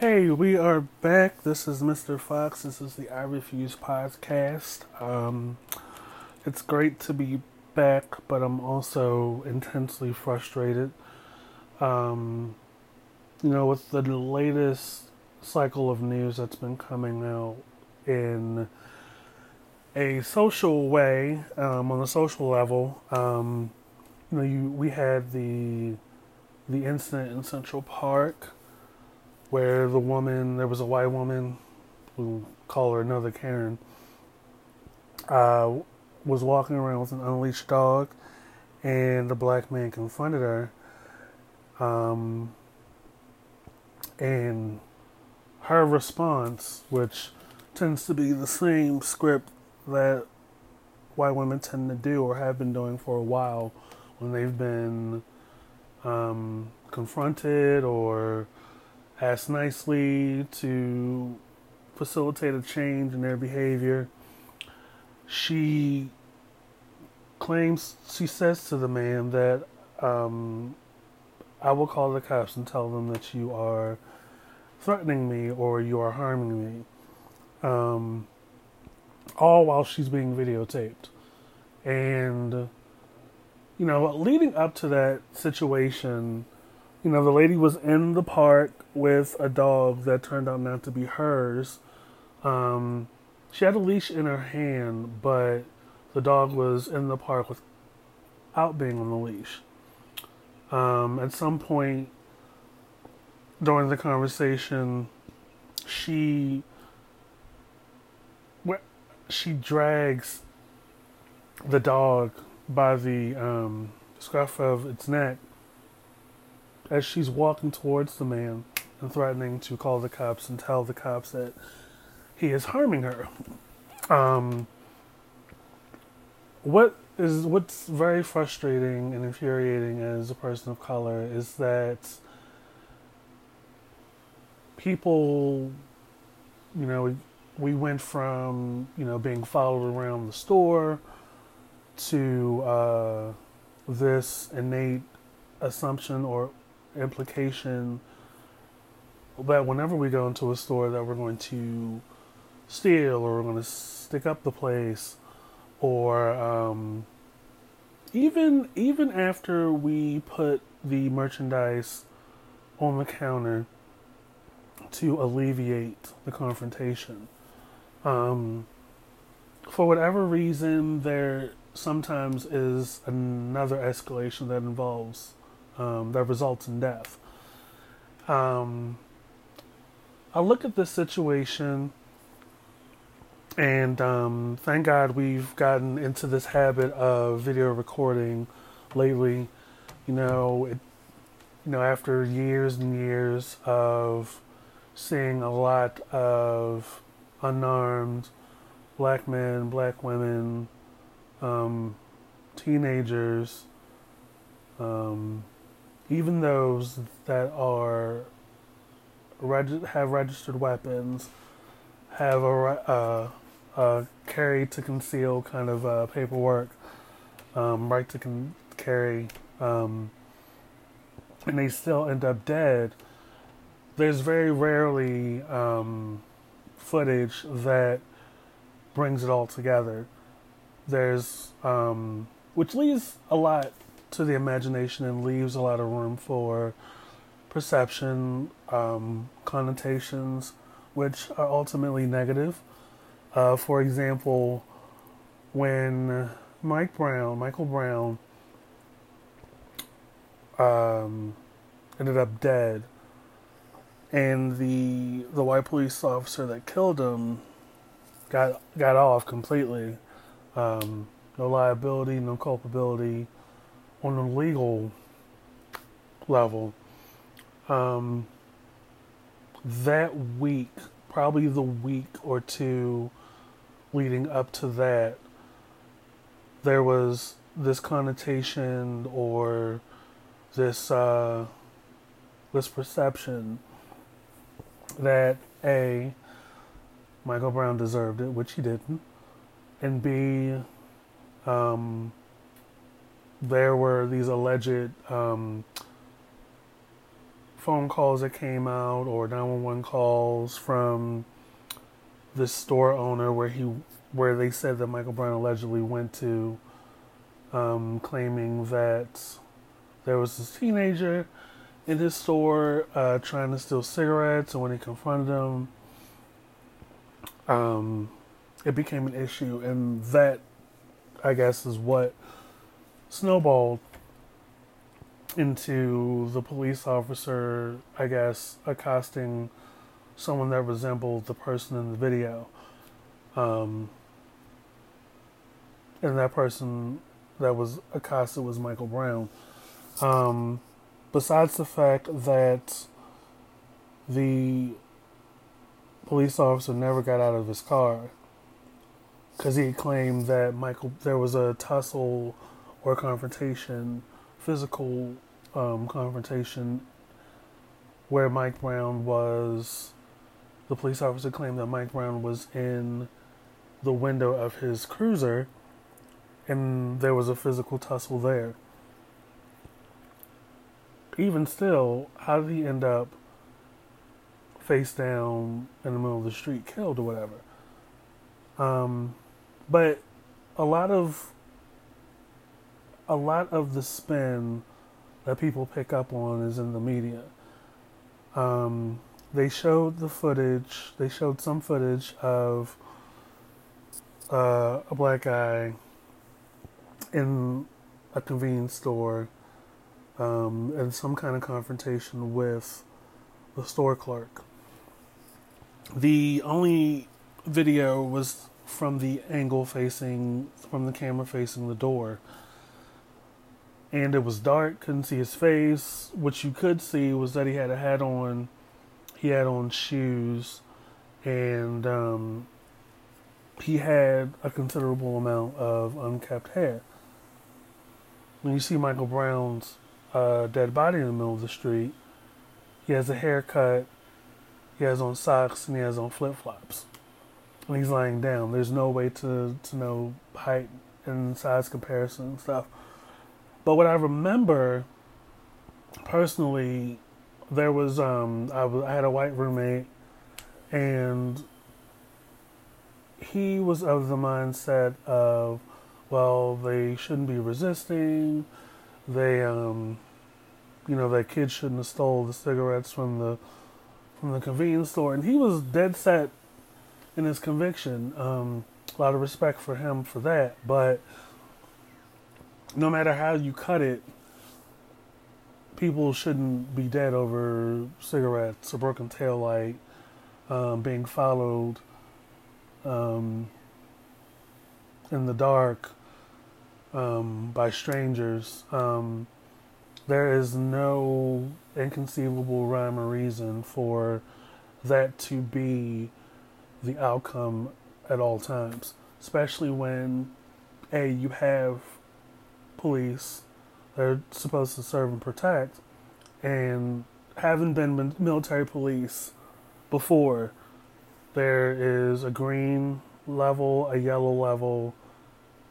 Hey, we are back. This is Mr. Fox. This is the I Refuse podcast. Um, it's great to be back, but I'm also intensely frustrated. Um, you know, with the latest cycle of news that's been coming out in a social way, um, on a social level, um, you know, you we had the the incident in Central Park where the woman, there was a white woman, we'll call her another Karen, uh, was walking around with an unleashed dog, and the black man confronted her. Um, and her response, which tends to be the same script that white women tend to do or have been doing for a while when they've been um, confronted or asked nicely to facilitate a change in their behavior. She claims, she says to the man that um, I will call the cops and tell them that you are threatening me or you are harming me. Um, all while she's being videotaped. And, you know, leading up to that situation, you know, the lady was in the park with a dog that turned out not to be hers. Um, she had a leash in her hand, but the dog was in the park without being on the leash. Um, at some point during the conversation, she she drags the dog by the um, scruff of its neck as she's walking towards the man and threatening to call the cops and tell the cops that he is harming her. Um, what is what's very frustrating and infuriating as a person of color is that people, you know, we went from you know being followed around the store to uh, this innate assumption or implication that whenever we go into a store that we're going to steal or we're going to stick up the place or um, even even after we put the merchandise on the counter to alleviate the confrontation um, for whatever reason, there sometimes is another escalation that involves um, that results in death. Um, I look at this situation, and um, thank God we've gotten into this habit of video recording lately. You know, it, you know, after years and years of seeing a lot of unarmed black men, black women, um, teenagers, um, even those that are reg- have registered weapons, have a uh, carry to conceal kind of uh, paperwork, um, right to con- carry, um, and they still end up dead. There's very rarely um, footage that brings it all together. There's, um, which leaves a lot to the imagination and leaves a lot of room for perception, um, connotations, which are ultimately negative. Uh, for example, when Mike Brown, Michael Brown, um, ended up dead and the the white police officer that killed him got got off completely. Um, no liability, no culpability on a legal level. Um, that week, probably the week or two leading up to that, there was this connotation or this uh, this perception that A, Michael Brown deserved it, which he didn't, and B, um, there were these alleged um, phone calls that came out or 911 calls from this store owner where he where they said that Michael Brown allegedly went to um, claiming that there was this teenager in his store uh, trying to steal cigarettes and when he confronted him um, it became an issue and that I guess is what snowballed into the police officer, I guess, accosting someone that resembled the person in the video. Um, and that person that was accosted was Michael Brown. Um, besides the fact that the police officer never got out of his car because he claimed that Michael there was a tussle or confrontation, physical um, confrontation where Mike Brown was. The police officer claimed that Mike Brown was in the window of his cruiser and there was a physical tussle there. Even still, how did he end up face down in the middle of the street, killed or whatever? Um, but a lot of a lot of the spin that people pick up on is in the media. Um, they showed the footage. They showed some footage of uh, a black guy in a convenience store um, and some kind of confrontation with the store clerk. The only video was from the angle facing, from the camera facing the door and it was dark, couldn't see his face. What you could see was that he had a hat on, he had on shoes, and um, he had a considerable amount of unkept hair. When you see Michael Brown's uh, dead body in the middle of the street, he has a haircut, he has on socks, and he has on flip flops. And he's lying down. There's no way to, to know height and size comparison and stuff. But what I remember personally, there was um, I, had a white roommate, and he was of the mindset of, well, they shouldn't be resisting. They, um, you know, that kids shouldn't have stole the cigarettes from the from the convenience store, and he was dead set in his conviction. Um, a lot of respect for him for that, but no matter how you cut it, people shouldn't be dead over cigarettes, a broken tail light, um, being followed um, in the dark um, by strangers. Um, there is no inconceivable rhyme or reason for that to be the outcome at all times, especially when a you have police they're supposed to serve and protect, and having been military police before, there is a green level, a yellow level,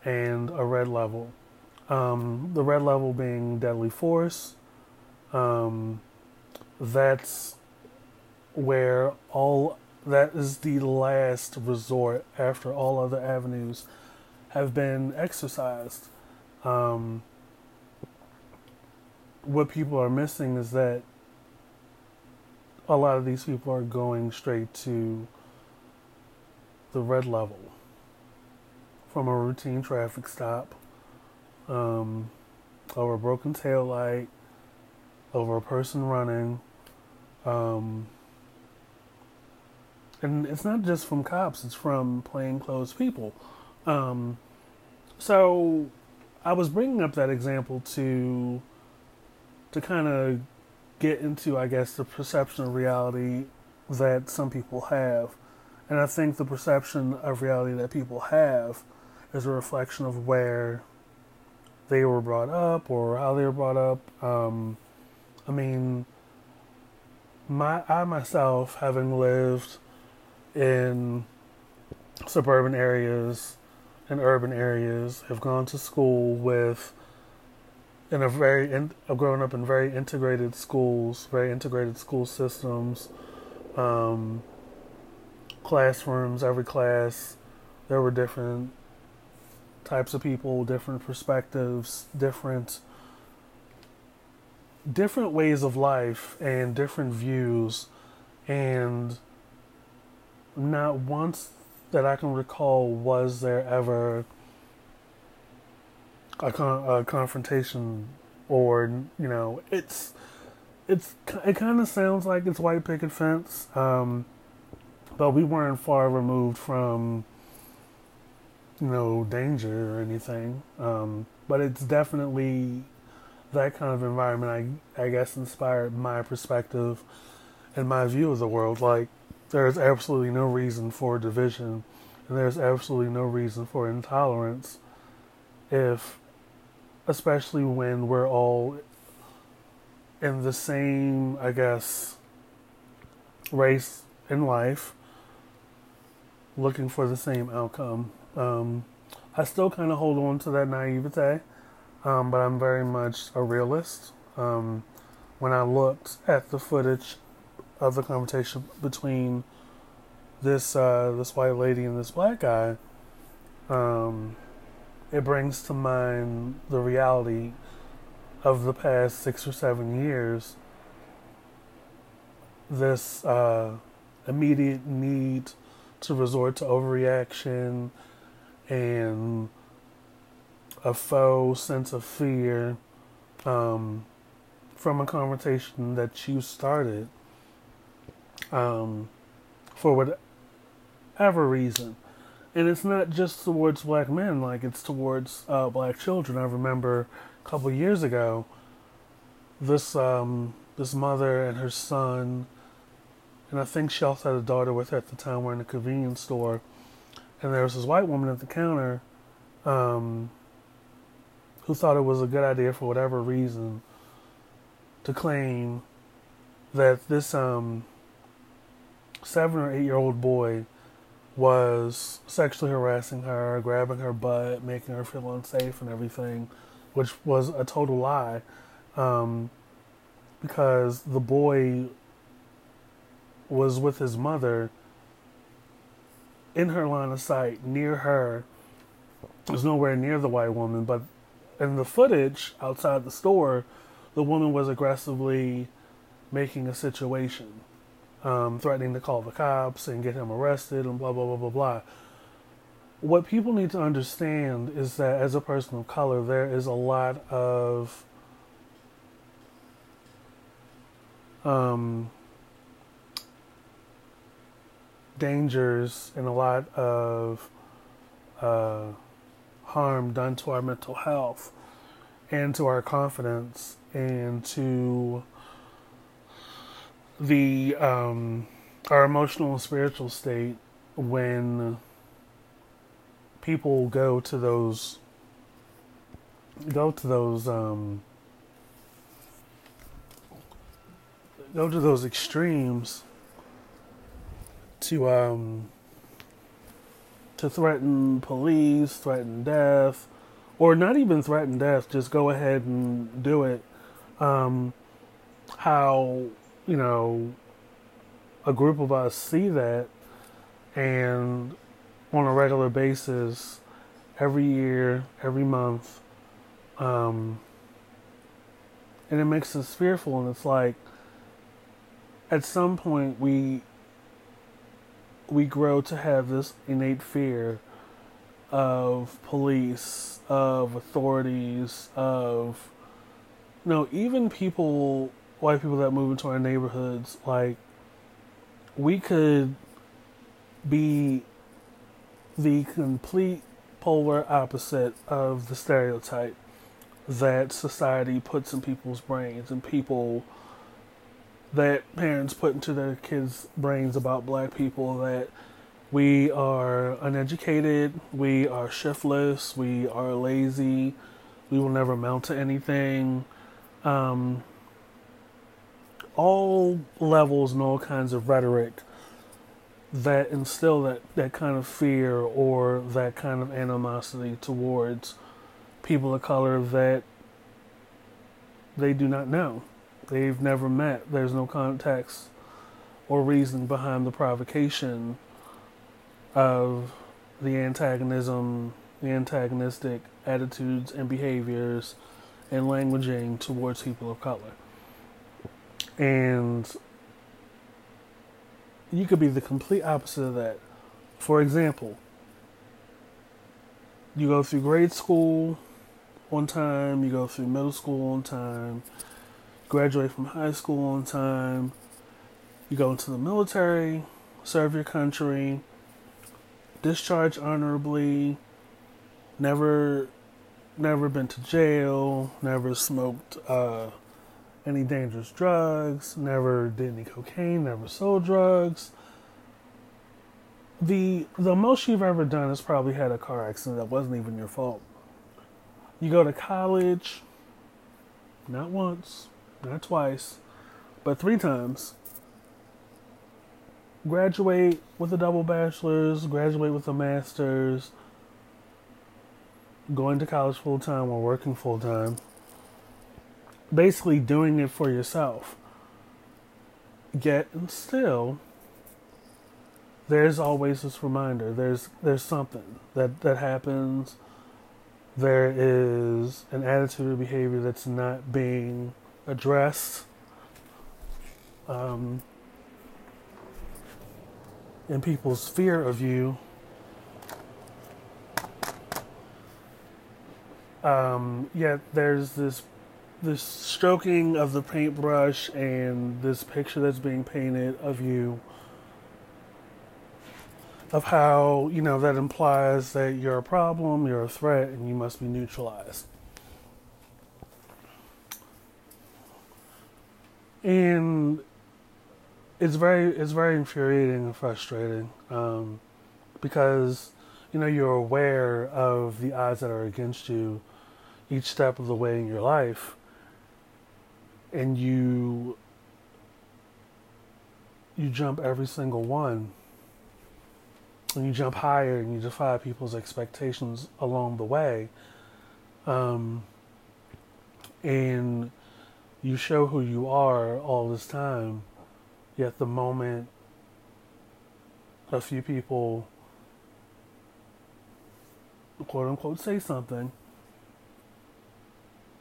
and a red level. Um, the red level being deadly force. Um, that's where all that is the last resort after all other avenues have been exercised. Um, what people are missing is that a lot of these people are going straight to the red level from a routine traffic stop, um, over a broken tail light, over a person running. Um, and it's not just from cops, it's from plainclothes people. Um, so I was bringing up that example to to kind of get into, I guess, the perception of reality that some people have, and I think the perception of reality that people have is a reflection of where they were brought up or how they were brought up. Um, I mean, my I myself, having lived in suburban areas in urban areas, have gone to school with in a very in, I've grown up in very integrated schools, very integrated school systems, um, classrooms. Every class, there were different types of people, different perspectives, different different ways of life, and different views, and not once that I can recall was there ever a, con- a confrontation or you know it's it's it kind of sounds like it's white picket fence um, but we weren't far removed from you know danger or anything um, but it's definitely that kind of environment I I guess inspired my perspective and my view of the world. Like there's absolutely no reason for division and there's absolutely no reason for intolerance if especially when we're all in the same, I guess, race in life, looking for the same outcome. Um, I still kind of hold on to that naivete, um, but I'm very much a realist. Um, when I looked at the footage of the conversation between this uh, this white lady and this black guy, um, it brings to mind the reality of the past six or seven years. This uh, immediate need to resort to overreaction and a faux sense of fear um, from a conversation that you started um, for whatever reason. And it's not just towards black men like it's towards uh, black children. I remember a couple years ago this um, this mother and her son and i think she also had a daughter with her at the time were in a convenience store. And there was this white woman at the counter um, who thought it was a good idea for whatever reason to claim that this um, seven or eight year old boy was sexually harassing her, grabbing her butt, making her feel unsafe and everything, which was a total lie. Um, because the boy was with his mother in her line of sight, near her. was nowhere near the white woman, but in the footage outside the store, the woman was aggressively making a situation um, threatening to call the cops and get him arrested and blah, blah, blah, blah, blah. What people need to understand is that as a person of color, there is a lot of um, dangers and a lot of uh, harm done to our mental health and to our confidence and to the um, our emotional and spiritual state when people go to those go to those um, go to those extremes to um, to threaten police, threaten death, or not even threaten death, just go ahead and do it. Um, how you know, a group of us see that and on a regular basis, every year, every month, um, and it makes us fearful. And it's like, at some point, we we grow to have this innate fear of police, of authorities, of you know, even people white people that move into our neighborhoods, like we could be the complete polar opposite of the stereotype that society puts in people's brains and people that parents put into their kids' brains about black people that we are uneducated, we are shiftless, we are lazy, we will never amount to anything. Um, all levels and all kinds of rhetoric that instill that, that kind of fear or that kind of animosity towards people of color that they do not know. They've never met. There's no context or reason behind the provocation of the antagonism, the antagonistic attitudes and behaviors and languaging towards people of color. And you could be the complete opposite of that. For example, you go through grade school on time, you go through middle school on time, graduate from high school on time, you go into the military, serve your country, discharge honorably, never never been to jail, never smoked uh, any dangerous drugs, never did any cocaine, never sold drugs. The the most you've ever done is probably had a car accident that wasn't even your fault. You go to college, not once, not twice, but three times. Graduate with a double bachelor's, graduate with a master's, going to college full time or working full time. Basically, doing it for yourself. Yet, and still, there's always this reminder. There's there's something that that happens there is an attitude or behavior that's not being addressed. Um, and people's fear of you. Um, yet there's this this stroking of the paintbrush and this picture that's being painted of you of how, you know, that implies that you're a problem, you're a threat, and you must be neutralized. And it's very it's very infuriating and frustrating um, because you know you're aware of the odds that are against you each step of the way in your life and you you jump every single one and you jump higher and you defy people's expectations along the way. Um, and you show who you are all this time, yet the moment a few people quote unquote say something,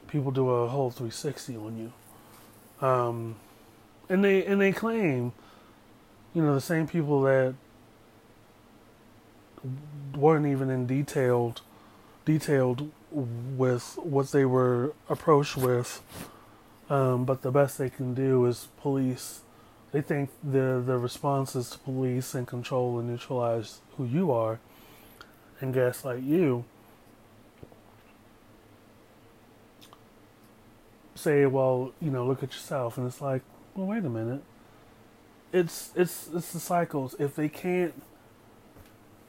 people do a whole 360 on you. Um, and they and they claim, you know, the same people that weren't even in detailed detailed with what they were approached with. Um, but the best they can do is police. They think the the response is to police and control and neutralize who you are, and gaslight you. Say, well, you know, look at yourself, and it's like, well, wait a minute. It's it's it's the cycles. If they can't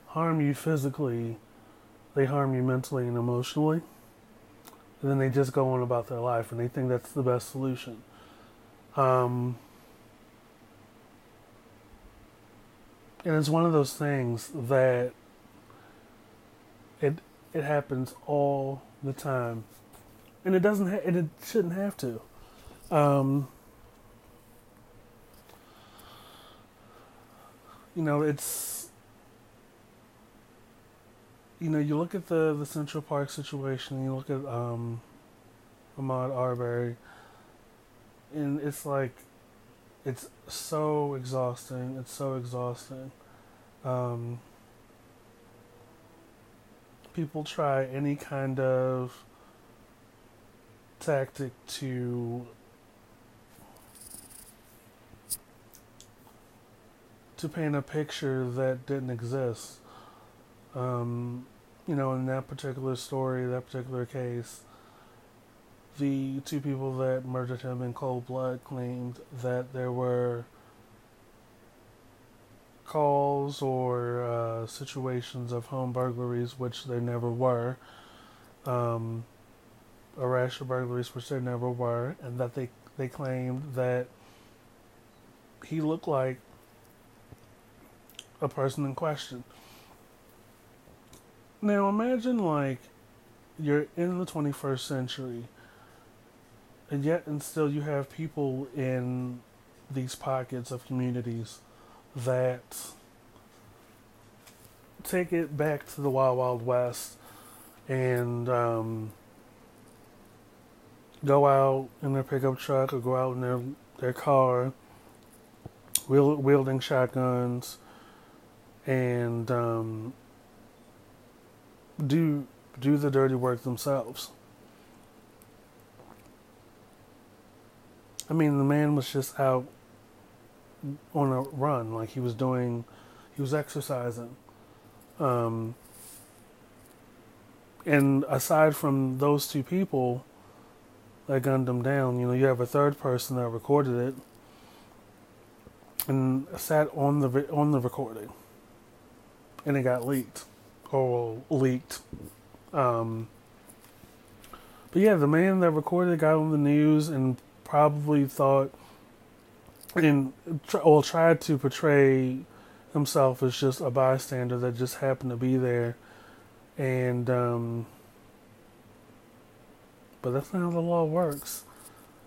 harm you physically, they harm you mentally and emotionally. And then they just go on about their life and they think that's the best solution. Um, and it's one of those things that it it happens all the time, and it doesn't ha- it shouldn't have to. Um, you know, it's you know, you look at the the Central Park situation, you look at um, Ahmaud Arbery, and it's like, it's so exhausting. It's so exhausting. Um, people try any kind of tactic to to paint a picture that didn't exist. Um, you know, in that particular story, that particular case, the two people that murdered him in cold blood claimed that there were calls or uh, situations of home burglaries, which there never were, um, a rash of burglaries, which there never were, and that they they claimed that he looked like a person in question. Now imagine like you're in the 21st century and yet and still you have people in these pockets of communities that take it back to the wild wild west and um, go out in their pickup truck or go out in their their car wielding shotguns and um, do do the dirty work themselves. I mean, the man was just out on a run, like he was doing, he was exercising. Um, and aside from those two people that gunned him down, you know, you have a third person that recorded it and sat on the on the recording, and it got leaked. Or leaked. Um, but yeah, the man that recorded got on the news and probably thought and well tried to portray himself as just a bystander that just happened to be there, and um, but that's not how the law works.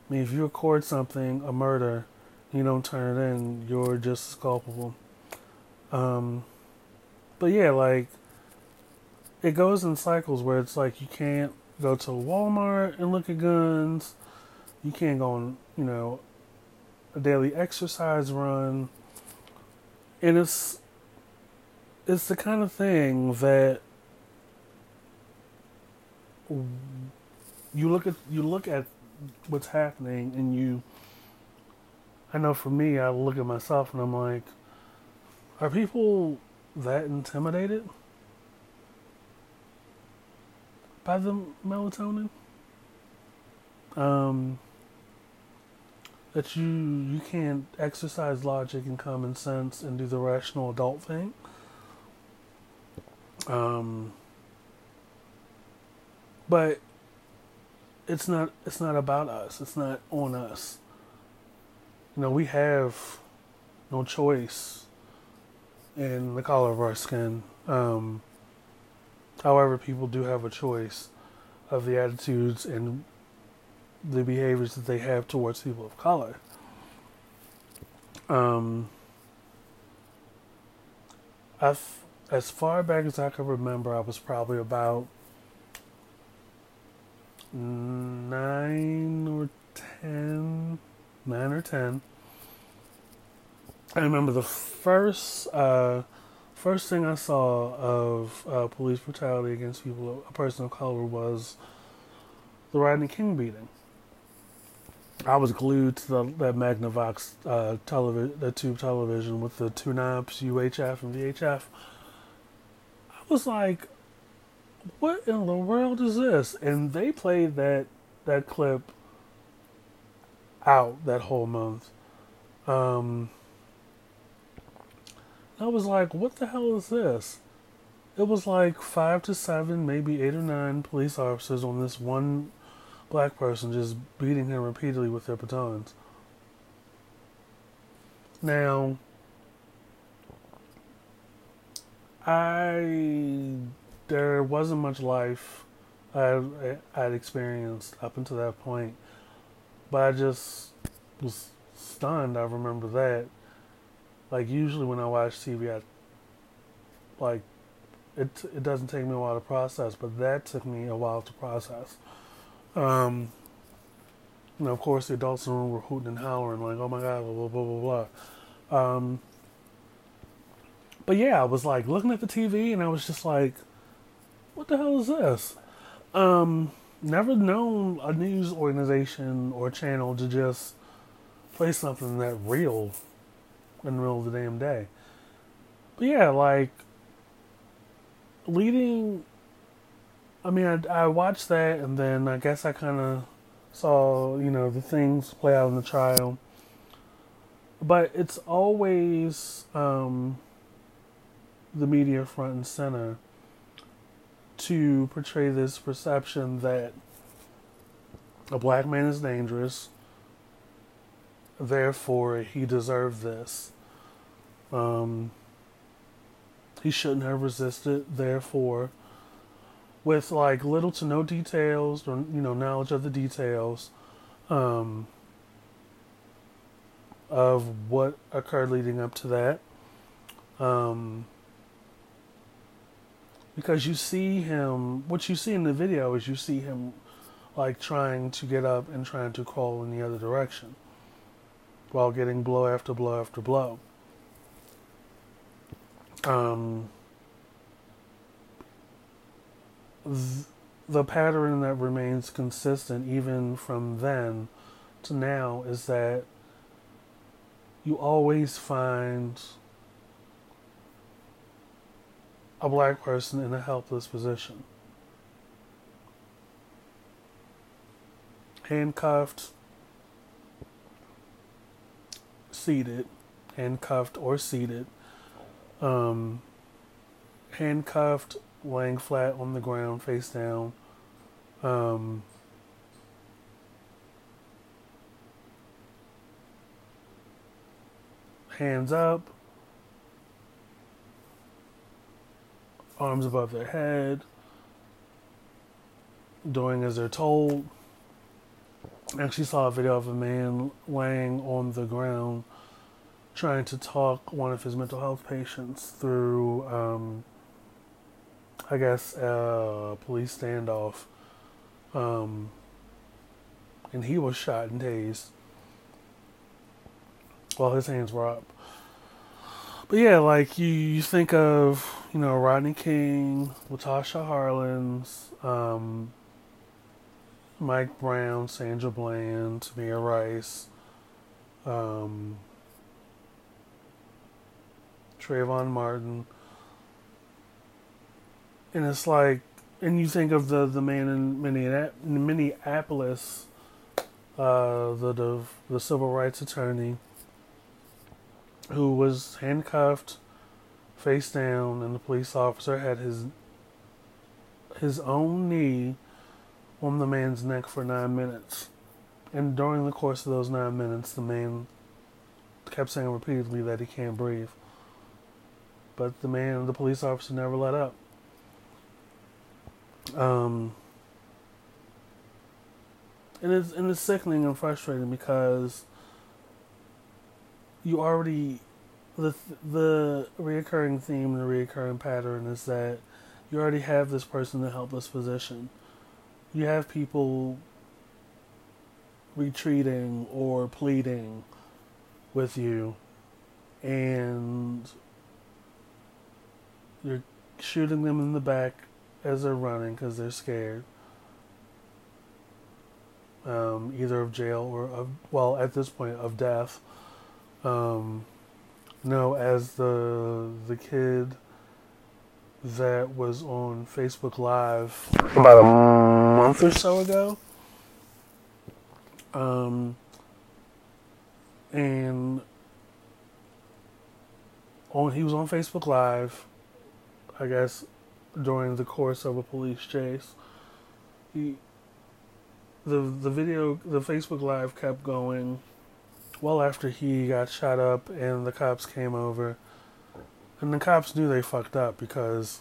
I mean, if you record something, a murder, you don't turn it in, you're just as culpable. Um, but yeah, like it goes in cycles where it's like you can't go to Walmart and look at guns. You can't go on, you know, a daily exercise run. And it's it's the kind of thing that you look at you look at what's happening and you I know for me, I look at myself and I'm like, are people that intimidated by the melatonin? Um, that you you can't exercise logic and common sense and do the rational adult thing. Um, but it's not it's not about us. It's not on us you know, we have no choice in the color of our skin. Um, however, people do have a choice of the attitudes and the behaviors that they have towards people of color. Um, I've, as far back as I can remember, I was probably about nine or ten nine or ten. I remember the first uh, first thing I saw of uh, police brutality against people, a person of color, was the Rodney King beating. I was glued to the, that Magnavox uh, television, tube television with the two knobs, UHF and VHF. I was like, "What in the world is this?" And they played that that clip out that whole month. Um, I was like, what the hell is this? It was like five to seven, maybe eight or nine police officers on this one black person just beating him repeatedly with their batons. Now, I there wasn't much life I I'd experienced up until that point but I just was stunned. I remember that. Like usually when I watch TV, I like it. It doesn't take me a while to process, but that took me a while to process. Um, know, of course, the adults in the room were hooting and hollering, like, "Oh my god!" Blah blah blah blah blah. Um, but yeah, I was like looking at the TV, and I was just like, "What the hell is this?" Um, never known a news organization or channel to just play something that real in the middle of the damn day. But yeah, like leading. I mean, I, I watched that, and then I guess I kind of saw you know the things play out in the trial. But it's always um, the media front and center to portray this perception that a black man is dangerous, therefore he deserved this. Um, he shouldn't have resisted, therefore, with like little to no details or you know knowledge of the details, um, of what occurred leading up to that. Um, because you see him, what you see in the video is you see him like trying to get up and trying to crawl in the other direction while getting blow after blow after blow. Um, th- the pattern that remains consistent even from then to now is that you always find a black person in a helpless position. Handcuffed, seated, handcuffed or seated, um, handcuffed, laying flat on the ground, face down. Um, hands up, arms above their head, doing as they're told. I actually saw a video of a man laying on the ground trying to talk one of his mental health patients through, um, I guess, a police standoff. Um, and he was shot and tased while his hands were up. But yeah, like you, you think of, you know, Rodney King, Latasha Harlins, um, Mike Brown, Sandra Bland, Tamir Rice, um, Trayvon Martin. And it's like, and you think of the, the man in Minneapolis, uh, the, the the civil rights attorney, who was handcuffed, face down, and the police officer had his his own knee on the man's neck for nine minutes. And during the course of those nine minutes, the man kept saying repeatedly that he can't breathe. But the man, the police officer, never let up. Um, and it's and it's sickening and frustrating because you already the the reoccurring theme and the reoccurring pattern is that you already have this person in a helpless position. You have people retreating or pleading with you, and you're shooting them in the back as they're running because they're scared. Um, either of jail or of well, at this point of death. Um, no, as the the kid that was on Facebook Live about a month or so ago. Um, and on he was on Facebook Live, I guess, during the course of a police chase. He the the video the Facebook Live kept going well after he got shot up and the cops came over. And the cops knew they fucked up because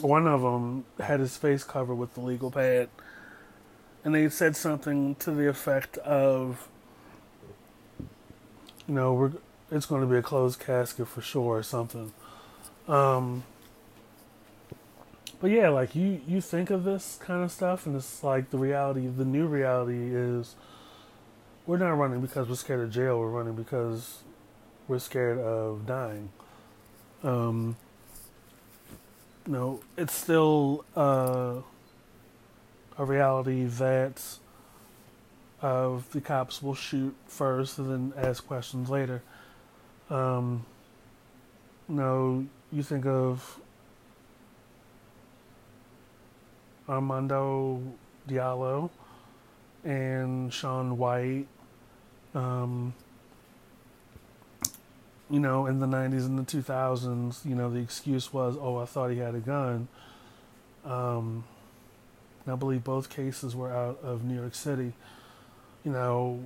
one of them had his face covered with the legal pad. And they said something to the effect of, you know, we're, it's going to be a closed casket for sure or something. Um, but yeah, like you, you think of this kind of stuff, and it's like the reality, the new reality is we're not running because we're scared of jail. We're running because we're scared of dying. Um, know, it's still uh, a reality that uh, the cops will shoot first and then ask questions later. Um, you you think of Amadou Diallo and Sean White. Um, you know, in the 90s and the 2000s, you know, the excuse was, oh, I thought he had a gun. Um, I believe both cases were out of New York City. You know,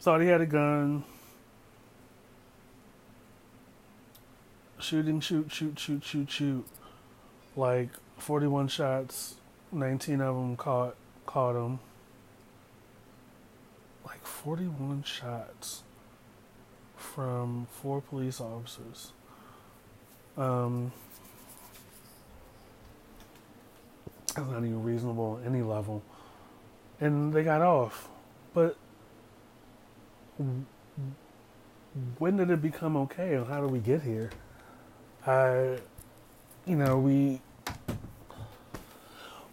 thought he had a gun. Shooting, shoot, shoot, shoot, shoot, shoot. Like 41 shots, 19 of them caught caught him. Like 41 shots from four police officers. Um, that's not even reasonable at any level. And they got off. But when did it become okay and how did we get here? I, you know, we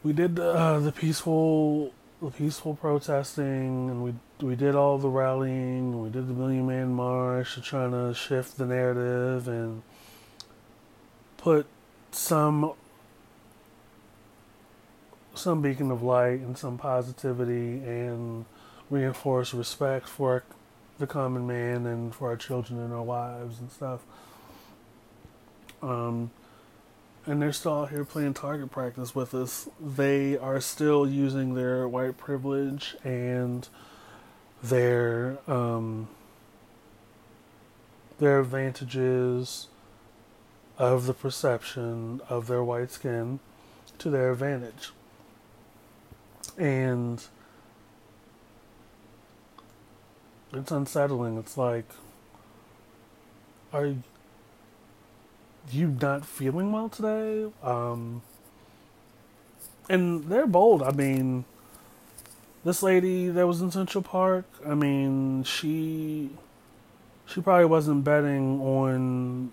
we did uh, the peaceful peaceful protesting and we we did all the rallying we did the million man march trying to shift the narrative and put some some beacon of light and some positivity and reinforce respect for the common man and for our children and our wives and stuff. Um, and they're still out here playing target practice with us. They are still using their white privilege and their um, their advantages of the perception of their white skin to their advantage. And it's unsettling. It's like, are you not feeling well today? Um, and they're bold. I mean, this lady that was in Central Park, I mean, she she probably wasn't betting on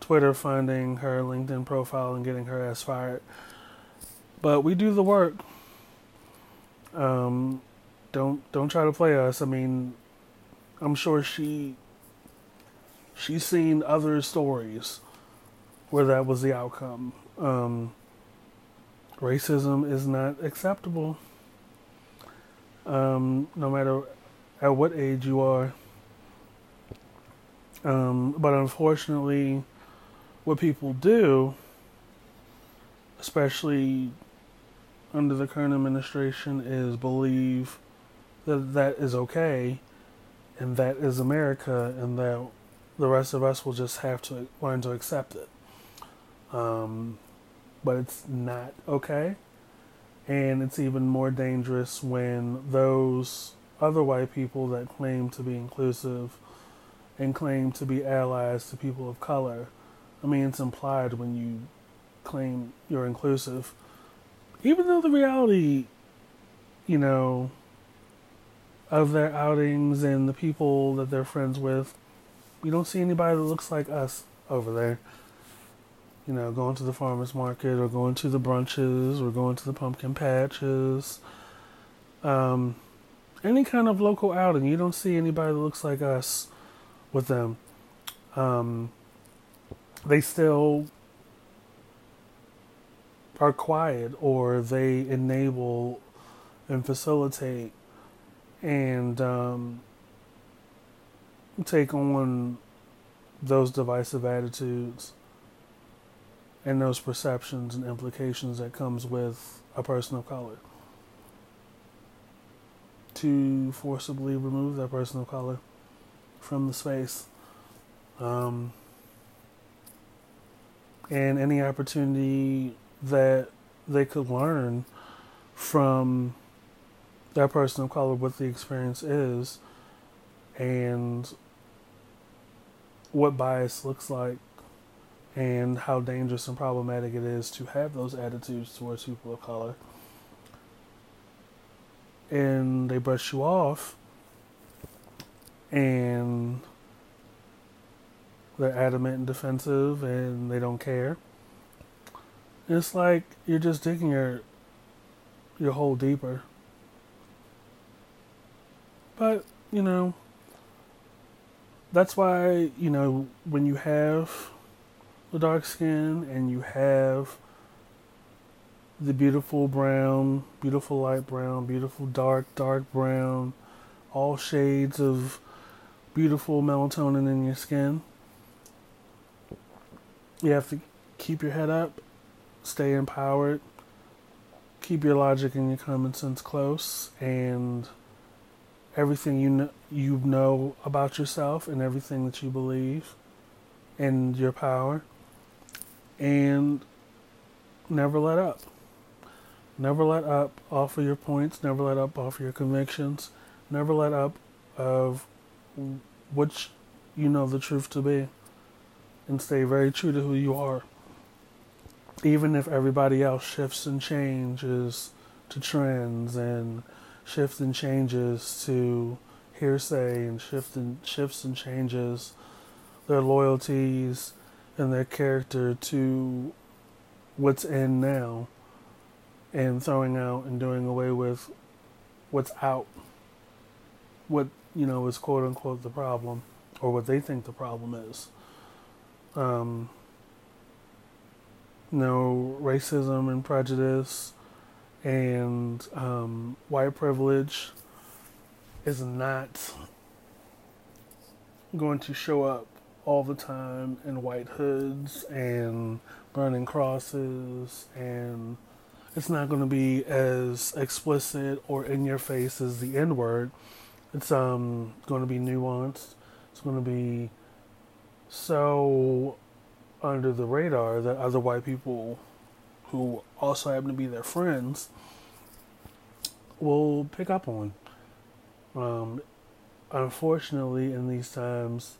Twitter finding her LinkedIn profile and getting her ass fired. But we do the work. Um, don't don't try to play us. I mean, I'm sure she she's seen other stories where that was the outcome. Um, racism is not acceptable, um, no matter at what age you are. Um, but unfortunately, what people do, especially under the current administration, is believe that that is okay and that is America and that the rest of us will just have to learn to accept it. Um, but it's not okay. And it's even more dangerous when those other white people that claim to be inclusive and claim to be allies to people of color. I mean, it's implied when you claim you're inclusive. Even though the reality, you know, of their outings and the people that they're friends with, you don't see anybody that looks like us over there you know, going to the farmer's market or going to the brunches or going to the pumpkin patches. Um, any kind of local outing, you don't see anybody that looks like us with them. Um, they still are quiet or they enable and facilitate and um, take on those divisive attitudes and those perceptions and implications that comes with a person of color. To forcibly remove that person of color from the space um, and any opportunity that they could learn from that person of color what the experience is and what bias looks like and how dangerous and problematic it is to have those attitudes towards people of color. And they brush you off, and they're adamant and defensive, and they don't care. It's like you're just digging your your hole deeper. But you know, that's why you know when you have the dark skin and you have the beautiful brown, beautiful light brown, beautiful dark, dark brown, all shades of beautiful melatonin in your skin. You have to keep your head up, stay empowered, keep your logic and your common sense close, and everything you know, you know about yourself and everything that you believe and your power and never let up. Never let up off of your points, never let up off of your convictions, never let up of which you know the truth to be and stay very true to who you are. Even if everybody else shifts and changes to trends and shifts and changes to hearsay and shift and shifts and changes their loyalties and their character to what's in now and throwing out and doing away with what's out what you know is quote unquote the problem or what they think the problem is. Um, racism and prejudice and um, white privilege is not going to show up all the time in white hoods and burning crosses and it's not going to be as explicit or in your face as the N word. It's um going to be nuanced. It's going to be so under the radar that other white people who also happen to be their friends will pick up on. Um, unfortunately, in these times,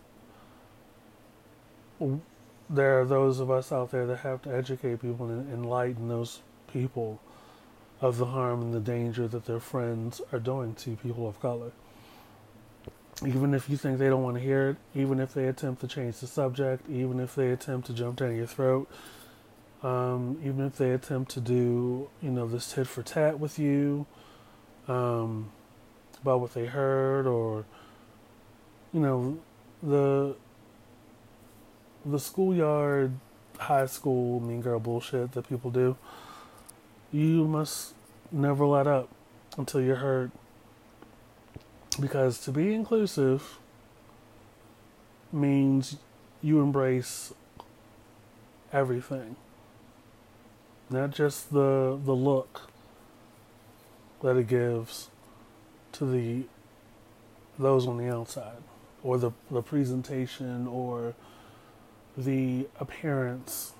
there are those of us out there that have to educate people and enlighten those people of the harm and the danger that their friends are doing to people of color. Even if you think they don't want to hear it, even if they attempt to change the subject, even if they attempt to jump down your throat, um, even if they attempt to do, you know, this tit for tat with you um, about what they heard, or, you know, the the schoolyard, high school, mean girl bullshit that people do, you must never let up until you're heard. Because to be inclusive means you embrace everything. Not just the the look that it gives to the those on the outside or the the presentation or the appearance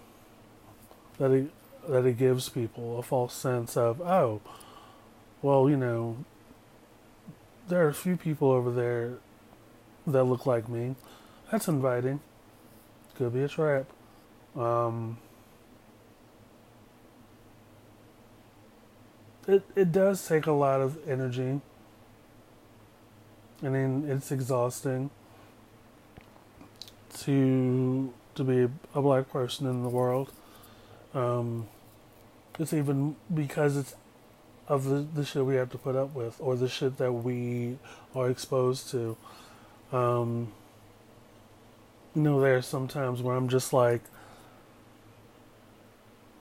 that it that it gives people a false sense of oh well you know there are a few people over there that look like me. That's inviting. Could be a trap. Um, it it does take a lot of energy. I mean it's exhausting to to be a black person in the world. Um, it's even because it's of the, the shit we have to put up with or the shit that we are exposed to. Um, you know, there are some times where I'm just like,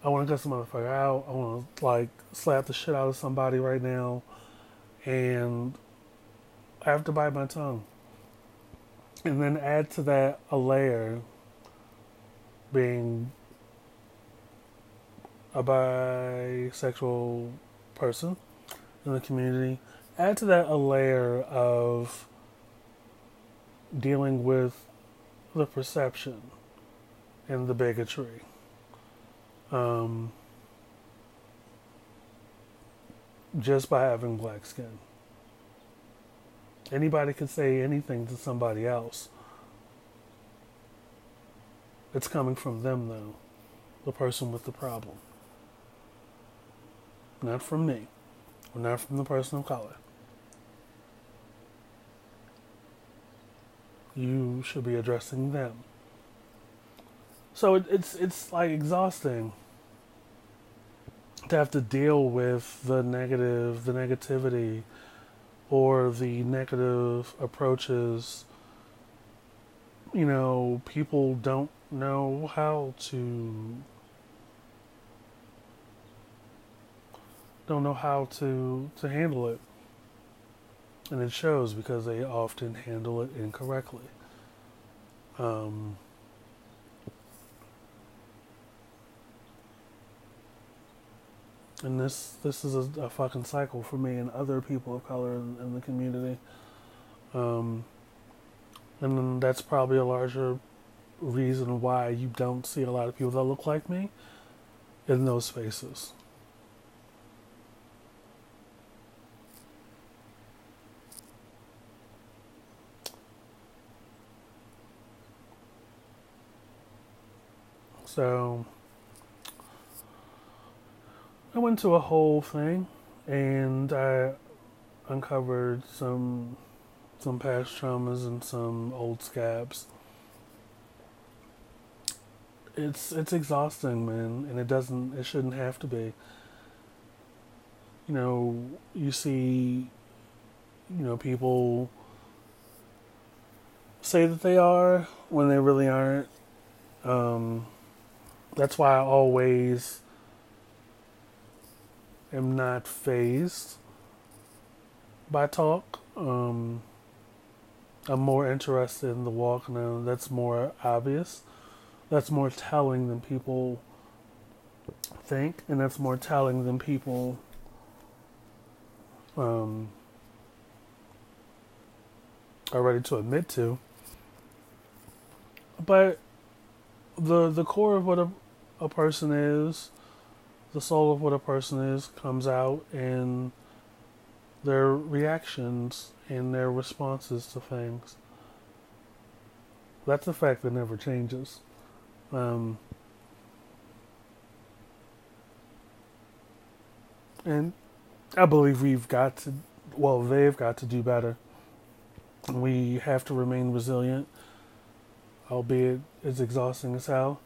I want to cut some motherfucker out. I want to like slap the shit out of somebody right now, and I have to bite my tongue. And then add to that a layer being a bisexual person in the community. Add to that a layer of dealing with the perception and the bigotry. Um, just by having black skin. Anybody can say anything to somebody else it's coming from them, though, the person with the problem. Not from me, or not from the person of color. You should be addressing them. So it, it's it's like exhausting to have to deal with the negative, the negativity, or the negative approaches. You know, people don't know how to don't know how to to handle it. And it shows because they often handle it incorrectly. Um, and this this is a, a, fucking cycle for me and other people of color in, in the community. Um, and that's probably a larger reason why you don't see a lot of people that look like me in those spaces. So I went to a whole thing and I uncovered some some past traumas and some old scabs. It's it's exhausting, man, and it doesn't it shouldn't have to be. You know, you see you know, people say that they are when they really aren't. Um, that's why I always am not phased by talk. Um, I'm more interested in the walk now. That's more obvious. That's more telling than people think, and that's more telling than people um, are ready to admit to. But the the core of what a, a person is, the soul of what a person is, comes out in their reactions and their responses to things. That's a fact that never changes. Um, and I believe we've got to, well, they've got to do better. We have to remain resilient, albeit it's exhausting as hell.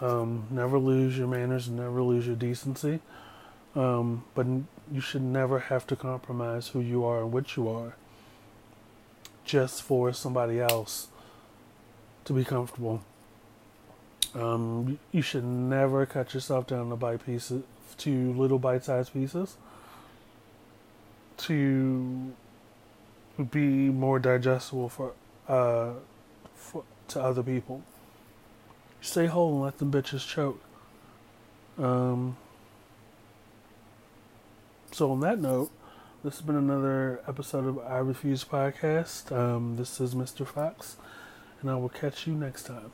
Um, never lose your manners, and never lose your decency. Um, but you should never have to compromise who you are and what you are just for somebody else to be comfortable. Um, you should never cut yourself down to bite pieces, to little bite-sized pieces, to be more digestible for, uh, for to other people. Stay whole and let them bitches choke. Um, so on that note, this has been another episode of I Refuse podcast. Um, this is Mr. Fox, and I will catch you next time.